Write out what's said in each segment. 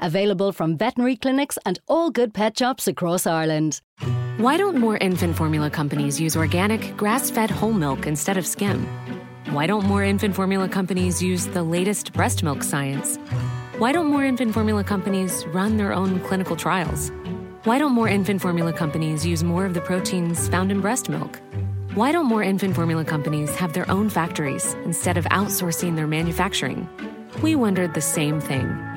available from veterinary clinics and all good pet shops across Ireland. Why don't more infant formula companies use organic, grass fed whole milk instead of skim? Why don't more infant formula companies use the latest breast milk science? Why don't more infant formula companies run their own clinical trials? Why don't more infant formula companies use more of the proteins found in breast milk? Why don't more infant formula companies have their own factories instead of outsourcing their manufacturing? We wondered the same thing.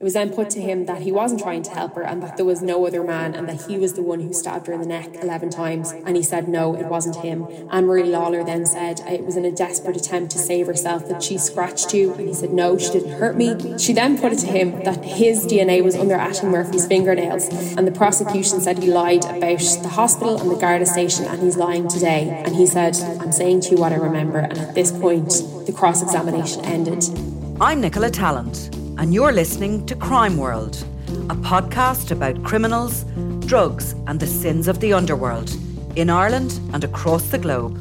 It was then put to him that he wasn't trying to help her and that there was no other man and that he was the one who stabbed her in the neck 11 times. And he said, no, it wasn't him. Anne Marie Lawler then said it was in a desperate attempt to save herself that she scratched you. And he said, no, she didn't hurt me. She then put it to him that his DNA was under Ashling Murphy's fingernails. And the prosecution said he lied about the hospital and the Garda station and he's lying today. And he said, I'm saying to you what I remember. And at this point, the cross examination ended. I'm Nicola Tallant and you're listening to Crime World, a podcast about criminals, drugs, and the sins of the underworld in Ireland and across the globe.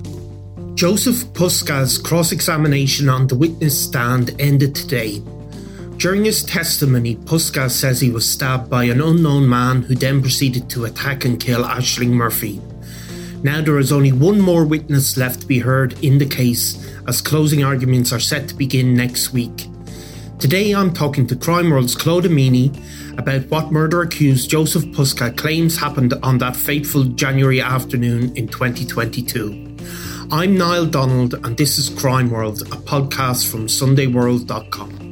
Jozef Puska's cross examination on the witness stand ended today. During his testimony, Puska says he was stabbed by an unknown man who then proceeded to attack and kill Ashling Murphy. Now there is only one more witness left to be heard in the case, as closing arguments are set to begin next week. Today I'm talking to Crime World's Clodagh Meaney about what murder accused Jozef Puska claims happened on that fateful January afternoon in 2022. I'm Niall Donald and this is Crime World, a podcast from SundayWorld.com.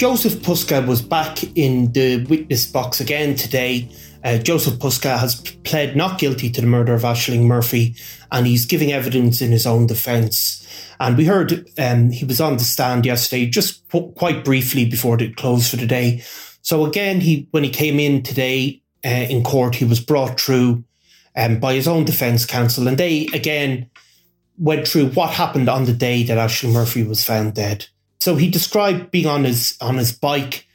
Jozef Puska was back in the witness box again today. Uh, Jozef Puska has pled not guilty to the murder of Ashling Murphy and he's giving evidence in his own defence. And we heard um, he was on the stand yesterday, just quite briefly before it closed for the day. So again, he when he came in today uh, in court, he was brought through um, by his own defence counsel, and they again went through what happened on the day that Ashling Murphy was found dead. So he described being on his on his bike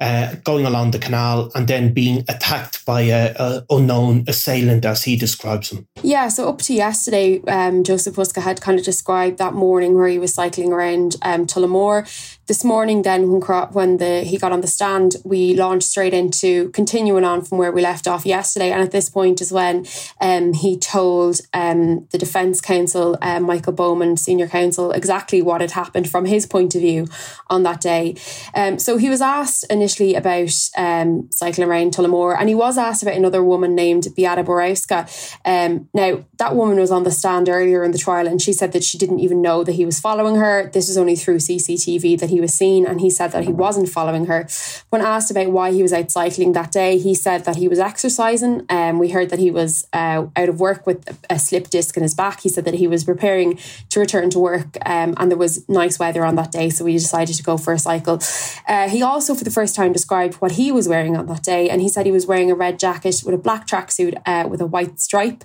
uh, going along the canal and then being attacked by a, a, unknown assailant, as he describes him. Yeah, so up to yesterday, um, Jozef Puska had kind of described that morning where he was cycling around um, Tullamore this morning then when when the he got on the stand we launched straight into continuing on from where we left off yesterday. And at this point is when um, he told um, the defence counsel uh, Michael Bowman senior counsel exactly what had happened from his point of view on that day. Um, so he was asked initially about um, cycling around Tullamore and he was asked about another woman named Beata Borowska. Um, now that woman was on the stand earlier in the trial and she said that she didn't even know that he was following her. This was only through CCTV that he was seen, and he said that he wasn't following her. When asked about why he was out cycling that day, he said that he was exercising. Um, we heard that he was uh, out of work with a slip disc in his back. He said that he was preparing to return to work, um, and there was nice weather on that day, so we decided to go for a cycle. Uh, he also, for the first time, described what he was wearing on that day, and he said he was wearing a red jacket with a black tracksuit uh, with a white stripe.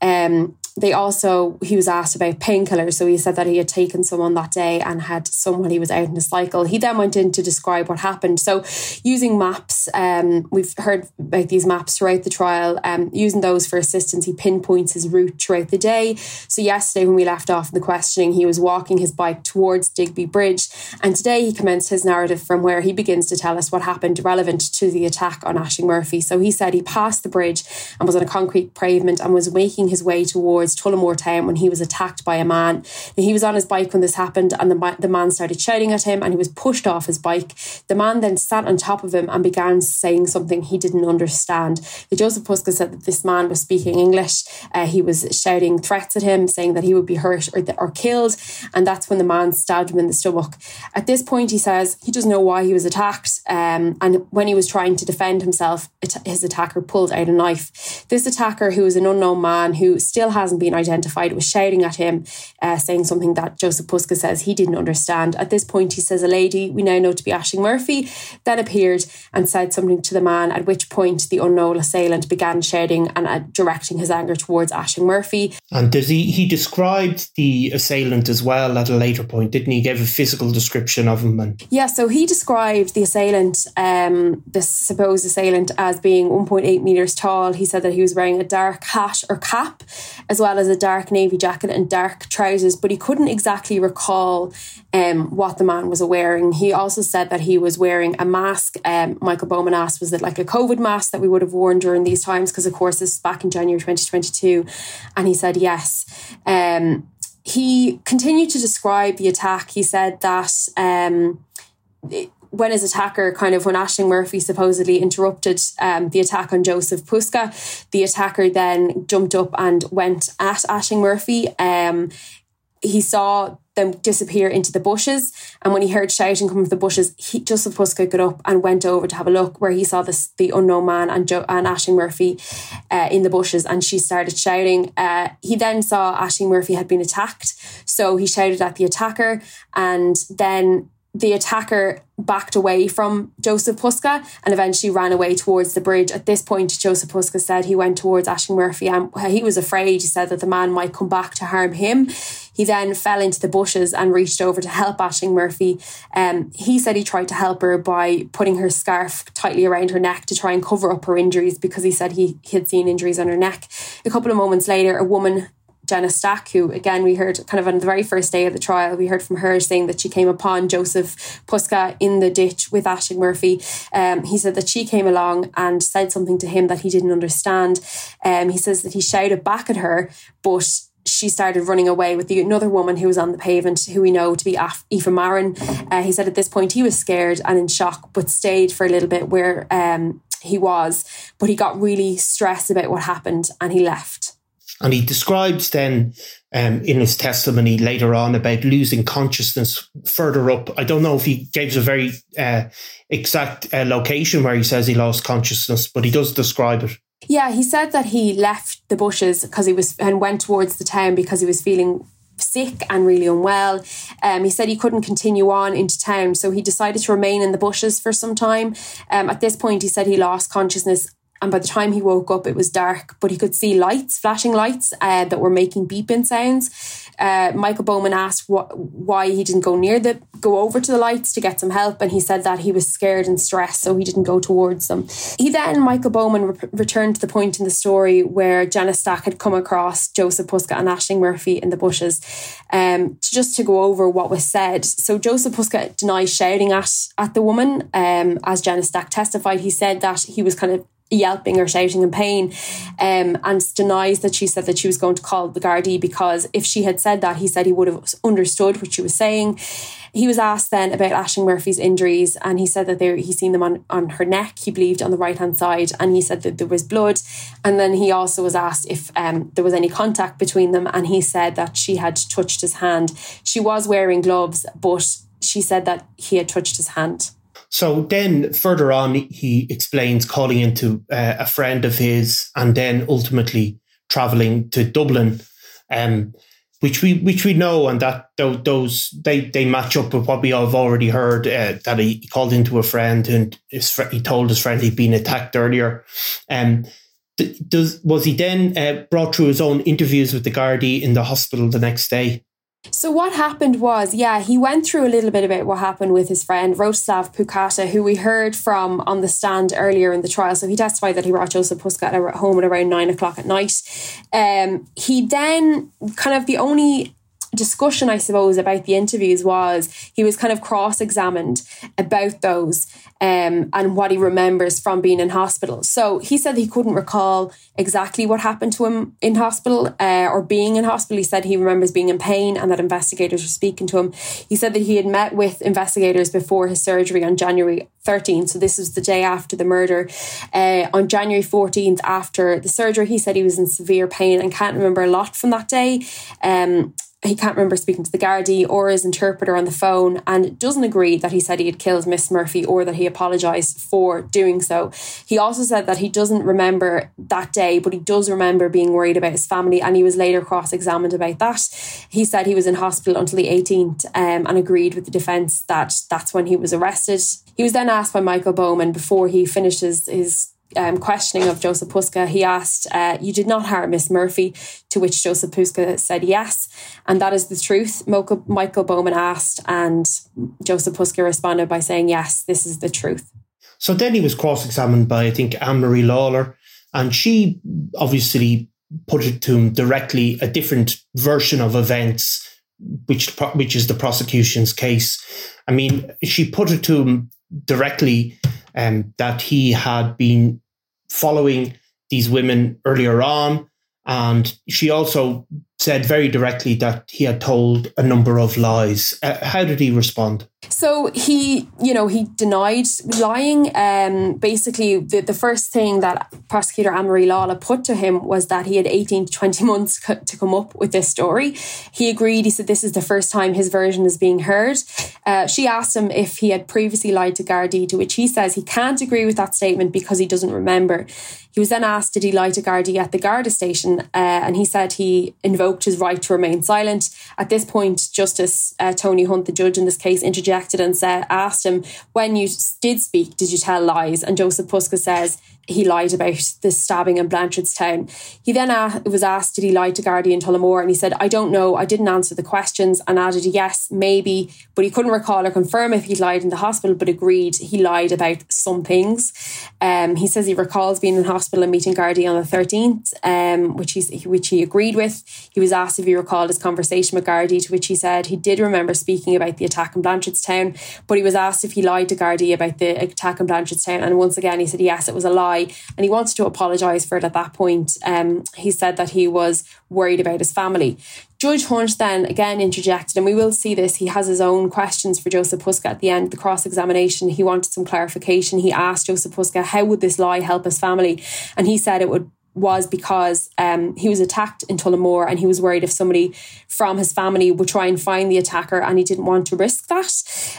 Um, they also he was asked about painkillers so he said that he had taken some on that day and had some when he was out in a cycle. He then went in to describe what happened. So using maps um, we've heard about these maps throughout the trial um, using those for assistance he pinpoints his route throughout the day. So yesterday when we left off the questioning he was walking his bike towards Digby Bridge and today he commenced his narrative from where he begins to tell us what happened relevant to the attack on Ashling Murphy. So he said he passed the bridge and was on a concrete pavement and was making his way towards towards Tullamore town when he was attacked by a man. Now, he was on his bike when this happened, and the, the man started shouting at him, and he was pushed off his bike. The man then sat on top of him and began saying something he didn't understand. The Jozef Puska said that this man was speaking English. Uh, he was shouting threats at him, saying that he would be hurt or, or killed, and that's when the man stabbed him in the stomach. At this point, he says he doesn't know why he was attacked, um, and when he was trying to defend himself, his attacker pulled out a knife. This attacker, who is an unknown man who still hasn't been identified, was shouting at him, uh, saying something that Jozef Puska says he didn't understand. At this point, he says a lady we now know to be Ashling Murphy then appeared and said something to the man, at which point the unknown assailant began shouting and uh, directing his anger towards Ashling Murphy. And does he, he described the assailant as well at a later point, didn't he? Give a physical description of him. And- yeah, so he described the assailant, um, the supposed assailant, as being 1.8 metres tall. He said that he was wearing a dark hat or cap, as well as a dark navy jacket and dark trousers, but he couldn't exactly recall um, what the man was wearing. He also said that he was wearing a mask. Um, Michael Bowman asked, was it like a COVID mask that we would have worn during these times? Because, of course, this is back in January 2022. And he said yes. Um, he continued to describe the attack. He said that um, when his attacker kind of when Ashling Murphy supposedly interrupted um, the attack on Jozef Puska, the attacker then jumped up and went at Ashling Murphy. Um, he saw them disappear into the bushes. And when he heard shouting coming from the bushes, he, Jozef Puska got up and went over to have a look where he saw this, the unknown man and, jo- and Ashling Murphy uh, in the bushes and she started shouting. Uh, he then saw Ashling Murphy had been attacked. So he shouted at the attacker and then the attacker backed away from Jozef Puska and eventually ran away towards the bridge. At this point, Jozef Puska said he went towards Ashling Murphy and he was afraid. He said that the man might come back to harm him. He then fell into the bushes and reached over to help Ashling Murphy. Um, he said he tried to help her by putting her scarf tightly around her neck to try and cover up her injuries because he said he, he had seen injuries on her neck. A couple of moments later, a woman Jenna Stack, who again we heard kind of on the very first day of the trial, we heard from her saying that she came upon Jozef Puska in the ditch with Ashling Murphy. Um, he said that she came along and said something to him that he didn't understand. Um, he says that he shouted back at her, but she started running away with the another woman who was on the pavement, who we know to be Af- Aoife Marin. Uh, he said at this point he was scared and in shock, but stayed for a little bit where um, he was. But he got really stressed about what happened and he left. And he describes then um, in his testimony later on about losing consciousness further up. I don't know if he gives a very uh, exact uh, location where he says he lost consciousness, but he does describe it. Yeah, he said that he left the bushes because he was and went towards the town because he was feeling sick and really unwell. Um, he said he couldn't continue on into town, so he decided to remain in the bushes for some time. Um, at this point, he said he lost consciousness and by the time he woke up, it was dark, but he could see lights, flashing lights uh, that were making beeping sounds. Uh, Michael Bowman asked what, why he didn't go near the, go over to the lights to get some help, and he said that he was scared and stressed, so he didn't go towards them. He then, Michael Bowman, re- returned to the point in the story where Janice Stack had come across Jozef Puska and Ashling Murphy in the bushes, um, to, just to go over what was said. So Jozef Puska denies shouting at at the woman, um, as Janice Stack testified. He said that he was kind of yelping or shouting in pain um, and denies that she said that she was going to call the Gardaí because if she had said that, he said he would have understood what she was saying. He was asked then about Ashling Murphy's injuries and he said that there he seen them on, on her neck, he believed on the right hand side, and he said that there was blood. And then he also was asked if um, there was any contact between them, and he said that she had touched his hand. She was wearing gloves, but she said that he had touched his hand. So then further on, he explains calling into uh, a friend of his and then ultimately traveling to Dublin, um, which we which we know and that those they they match up with what we have already heard uh, that he called into a friend and his he told his friend he'd been attacked earlier. Um, does was he then uh, brought through his own interviews with the Gardaí in the hospital the next day? So what happened was, yeah, he went through a little bit about what happened with his friend Rostislav Pukata, who we heard from on the stand earlier in the trial. So he testified that he brought Jozef Puska home at around nine o'clock at night. Um, he then kind of the only discussion, I suppose, about the interviews was he was kind of cross examined about those. um, and what he remembers from being in hospital. So he said he couldn't recall exactly what happened to him in hospital uh, or being in hospital. He said he remembers being in pain and that investigators were speaking to him. He said that he had met with investigators before his surgery on January 13th. So this was the day after the murder. Uh, on January 14th, after the surgery, he said he was in severe pain and can't remember a lot from that day. Um, he can't remember speaking to the Gardaí or his interpreter on the phone and doesn't agree that he said he had killed Miss Murphy or that he apologised for doing so. He also said that he doesn't remember that day, but he does remember being worried about his family and he was later cross examined about that. He said he was in hospital until the 18th um, and agreed with the defence that that's when he was arrested. He was then asked by Michael Bowman before he finished his, his um, questioning of Jozef Puska, he asked, uh, You did not harm Miss Murphy, to which Jozef Puska said yes. And that is the truth, Michael Bowman asked, and Jozef Puska responded by saying, Yes, this is the truth. So then he was cross examined by, I think, Anne Marie Lawler, and she obviously put it to him directly a different version of events, which, which is the prosecution's case. I mean, she put it to him directly um, that he had been following these women earlier on. And she also said very directly that he had told a number of lies. Uh, how did he respond? So he, you know, he denied lying. Um, basically, the, the first thing that prosecutor Anne-Marie Lawler put to him was that he had 18 to 20 months to come up with this story. He agreed. He said this is the first time his version is being heard. Uh, she asked him if he had previously lied to Gardaí, to which he says he can't agree with that statement because he doesn't remember. He was then asked, did he lie to Gardaí at the Garda station? Uh, and he said he invoked his right to remain silent. At this point, Justice uh, Tony Hunt, the judge in this case, and said, asked him, when you did speak, did you tell lies? And Jozef Puska says, he lied about the stabbing in Blanchardstown. He then was asked, did he lie to Gardaí in Tullamore? And he said, I don't know. I didn't answer the questions and added, yes, maybe, but he couldn't recall or confirm if he'd lied in the hospital, but agreed he lied about some things. Um, he says he recalls being in hospital and meeting Gardaí on the 13th, um, which, he's, which he agreed with. He was asked if he recalled his conversation with Gardaí, to which he said he did remember speaking about the attack in Blanchardstown, but he was asked if he lied to Gardaí about the attack in Blanchardstown. And once again, he said, yes, it was a lie and he wanted to apologise for it at that point. Um, he said that he was worried about his family. Judge Hunt then again interjected, and we will see this. He has his own questions for Jozef Puska at the end the cross examination. He wanted some clarification. He asked Jozef Puska, how would this lie help his family? And he said it would was because um, he was attacked in Tullamore and he was worried if somebody from his family would try and find the attacker and he didn't want to risk that.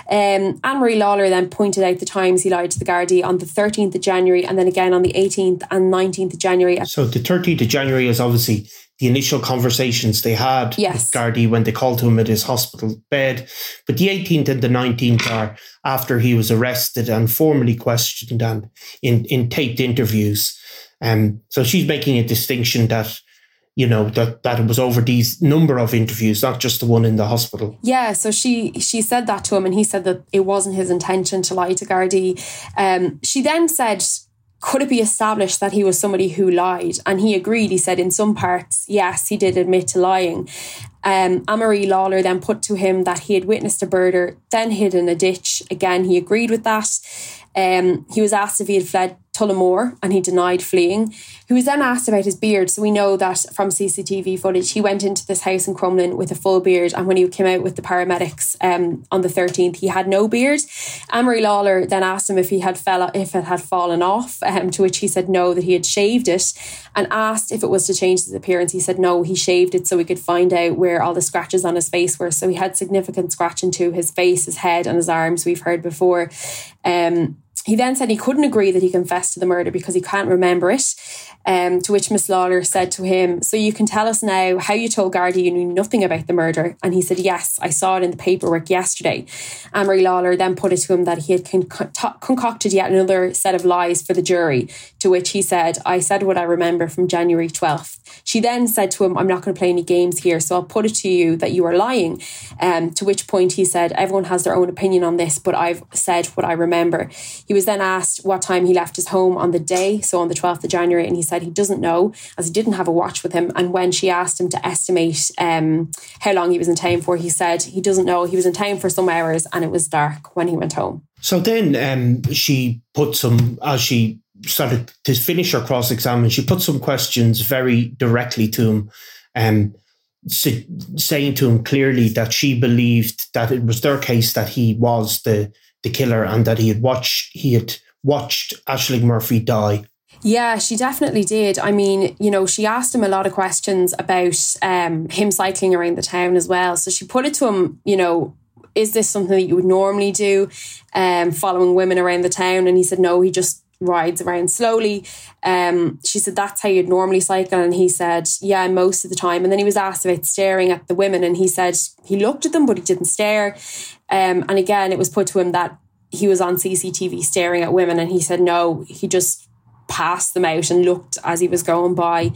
Um, Anne Marie Lawler then pointed out the times he lied to the Gardaí on the 13th of January and then again on the 18th and 19th of January. So the 13th of January is obviously the initial conversations they had yes. with Gardaí when they called to him at his hospital bed. But the 18th and the 19th are after he was arrested and formally questioned and in, in taped interviews. Um, so she's making a distinction that you know that that it was over these number of interviews not just the one in the hospital yeah so she she said that to him and he said that it wasn't his intention to lie to Gardaí um she then said could it be established that he was somebody who lied and he agreed he said in some parts yes he did admit to lying um, Anne-Marie Lawler then put to him that he had witnessed a murder, then hid in a ditch. Again, he agreed with that. Um, he was asked if he had fled Tullamore and he denied fleeing. He was then asked about his beard. So we know that from CCTV footage, he went into this house in Crumlin with a full beard. And when he came out with the paramedics um, on the 13th, he had no beard. Anne-Marie Lawler then asked him if he had fell, if it had fallen off, um, to which he said no, that he had shaved it. And asked if it was to change his appearance. He said no, he shaved it so we could find out where all the scratches on his face were. So he had significant scratching to his face, his head, and his arms, we've heard before. Um, he then said he couldn't agree that he confessed to the murder because he can't remember it. Um, to which Miss Lawler said to him, So you can tell us now how you told Gardaí you knew nothing about the murder. And he said, Yes, I saw it in the paperwork yesterday. Anne-Marie Lawler then put it to him that he had concocted yet another set of lies for the jury. To which he said, I said what I remember from January 12th. She then said to him, I'm not going to play any games here, so I'll put it to you that you are lying. Um, to which point he said, Everyone has their own opinion on this, but I've said what I remember. He was was then asked what time he left his home on the day, so on the 12th of January, and he said he doesn't know as he didn't have a watch with him. And when she asked him to estimate um, how long he was in town for, he said he doesn't know. He was in town for some hours and it was dark when he went home. So then um, she put some, as she started to finish her cross examination, she put some questions very directly to him. Um, saying to him clearly that she believed that it was their case that he was the the killer and that he had watched he had watched Ashling Murphy die. Yeah, she definitely did. I mean, you know, she asked him a lot of questions about um, him cycling around the town as well. So she put it to him, you know, is this something that you would normally do, um, following women around the town? And he said, no, he just rides around slowly. Um, she said, That's how you'd normally cycle. And he said, Yeah, most of the time. And then he was asked about staring at the women, and he said he looked at them, but he didn't stare. Um, and again, it was put to him that he was on CCTV staring at women, and he said, No, he just passed them out and looked as he was going by.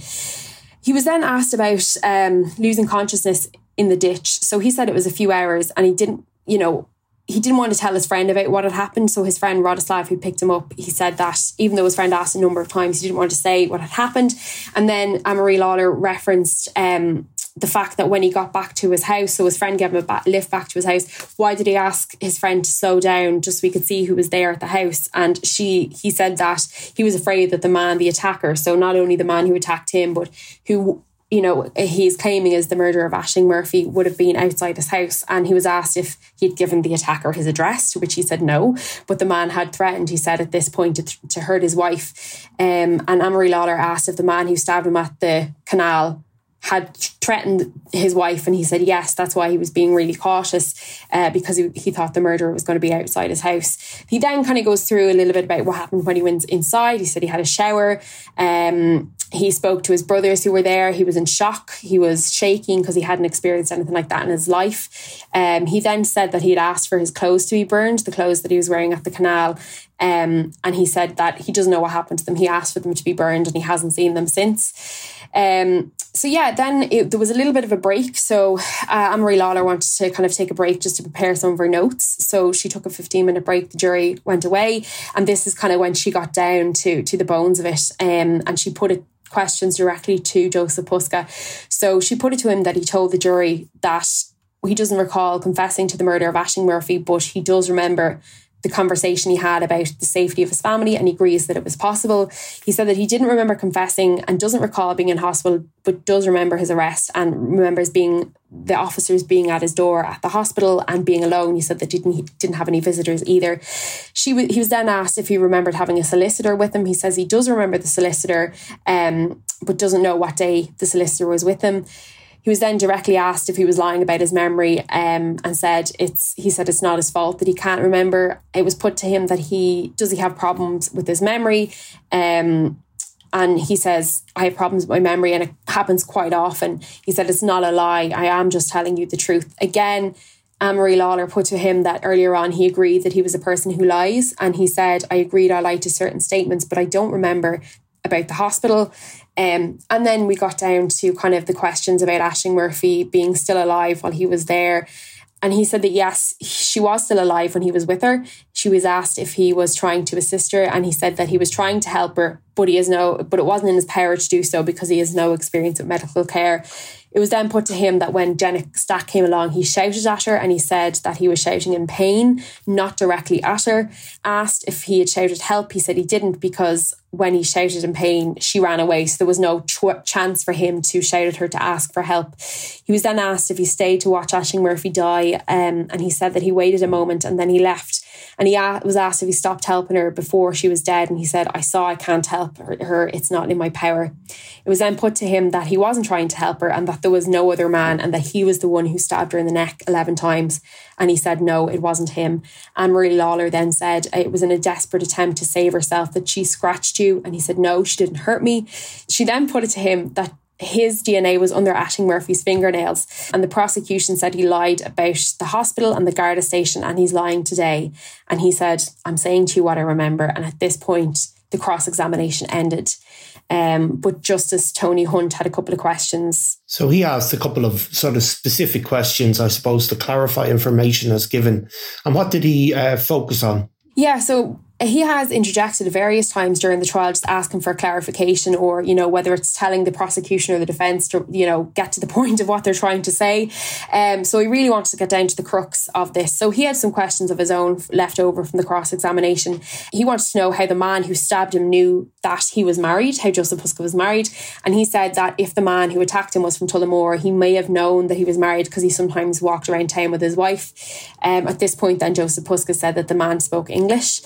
He was then asked about um, losing consciousness in the ditch. So he said it was a few hours, and he didn't, you know, he didn't want to tell his friend about what had happened. So his friend Rostislav, who picked him up, he said that even though his friend asked a number of times, he didn't want to say what had happened. And then Anne-Marie Lawler referenced um, the fact that when he got back to his house, so his friend gave him a lift back to his house. Why did he ask his friend to slow down just so we could see who was there at the house? And she, he said that he was afraid that the man, the attacker, so not only the man who attacked him, but who you know, he's claiming as the murder of Ashling Murphy would have been outside his house. And he was asked if he'd given the attacker his address, to which he said no. But the man had threatened, he said, at this point to, to hurt his wife. Um, and Anne-Marie Lawler asked if the man who stabbed him at the canal had threatened his wife and he said yes that's why he was being really cautious uh, because he, he thought the murderer was going to be outside his house he then kind of goes through a little bit about what happened when he went inside he said he had a shower um, he spoke to his brothers who were there. He was in shock. He was shaking because he hadn't experienced anything like that in his life. Um, he then said that he had asked for his clothes to be burned the clothes that he was wearing at the canal um, and he said that he doesn't know what happened to them he asked for them to be burned and he hasn't seen them since um, so yeah, then it, there was a little bit of a break. So uh, Anne-Marie Lawler wanted to kind of take a break just to prepare some of her notes. So she took a 15 minute break. The jury went away. And this is kind of when she got down to, to the bones of it. Um, and she put it questions directly to Jozef Puska. So she put it to him that he told the jury that he doesn't recall confessing to the murder of Ashling Murphy, but he does remember the conversation he had about the safety of his family and he agrees that it was possible. He said that he didn't remember confessing and doesn't recall being in hospital, but does remember his arrest and remembers being the officers being at his door at the hospital and being alone. He said that didn't he didn't have any visitors either. She he was then asked if he remembered having a solicitor with him. He says he does remember the solicitor, um, but doesn't know what day the solicitor was with him. He was then directly asked if he was lying about his memory um, and said it's he said it's not his fault that he can't remember. It was put to him that he does he have problems with his memory. Um, and he says, I have problems with my memory and it happens quite often. He said, It's not a lie. I am just telling you the truth. Again, Anne-Marie Lawler put to him that earlier on he agreed that he was a person who lies. And he said, I agreed I lied to certain statements, but I don't remember about the hospital. Um, and then we got down to kind of the questions about Ashling Murphy being still alive while he was there. And he said that yes, she was still alive when he was with her. She was asked if he was trying to assist her, and he said that he was trying to help her, but he has no, but it wasn't in his power to do so because he has no experience with medical care. It was then put to him that when Jenna Stack came along, he shouted at her and he said that he was shouting in pain, not directly at her. Asked if he had shouted help, he said he didn't because when he shouted in pain, she ran away. So there was no ch- chance for him to shout at her to ask for help. He was then asked if he stayed to watch Ashling Murphy die, um, and he said that he waited a moment and then he left. And he was asked if he stopped helping her before she was dead, and he said, "I saw I can't help her. It's not in my power." It was then put to him that he wasn't trying to help her, and that there was no other man, and that he was the one who stabbed her in the neck eleven times. And he said, "No, it wasn't him." Anne-Marie Lawler then said it was in a desperate attempt to save herself that she scratched you, and he said, "No, she didn't hurt me." She then put it to him that his DNA was under Ashling Murphy's fingernails, and the prosecution said he lied about the hospital and the Garda station, and he's lying today. And he said, I'm saying to you what I remember. And at this point, the cross examination ended. Um, but Justice Tony Hunt had a couple of questions. So he asked a couple of sort of specific questions, I suppose, to clarify information as given. And what did he uh, focus on? Yeah, so He has interjected various times during the trial, just asking for clarification or, you know, whether it's telling the prosecution or the defence to, you know, get to the point of what they're trying to say. Um, so he really wanted to get down to the crux of this. So he had some questions of his own left over from the cross examination. He wanted to know how the man who stabbed him knew that he was married, how Jozef Puska was married. And he said that if the man who attacked him was from Tullamore, he may have known that he was married because he sometimes walked around town with his wife. Um, at this point, then Jozef Puska said that the man spoke English.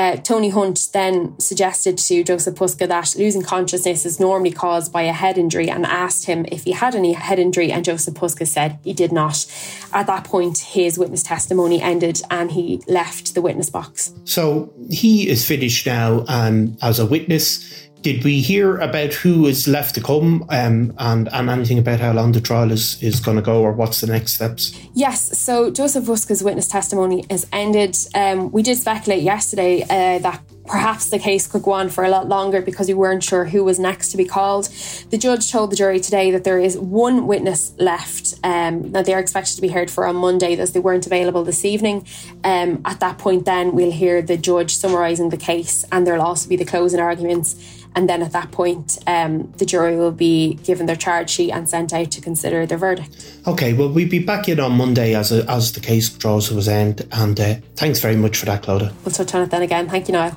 Uh, Tony Hunt then suggested to Jozef Puska that losing consciousness is normally caused by a head injury and asked him if he had any head injury, and Jozef Puska said he did not. At that point, his witness testimony ended and he left the witness box. So he is finished now um, as a witness did we hear about who is left to come um, and, and anything about how long the trial is, is going to go or what's the next steps? Yes, so Jozef Puska's witness testimony is ended. Um, we did speculate yesterday uh, that perhaps the case could go on for a lot longer because we weren't sure who was next to be called. The judge told the jury today that there is one witness left. Um, that they're expected to be heard for on Monday, as they weren't available this evening. Um, at that point, then we'll hear the judge summarising the case, and there'll also be the closing arguments. And then at that point, um, the jury will be given their charge sheet and sent out to consider their verdict. Okay, well, we'll be back in on Monday as a, as the case draws to its end. And uh, thanks very much for that, Clodagh. We'll touch on it then again. Thank you, Niall.